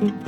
Mm-hmm.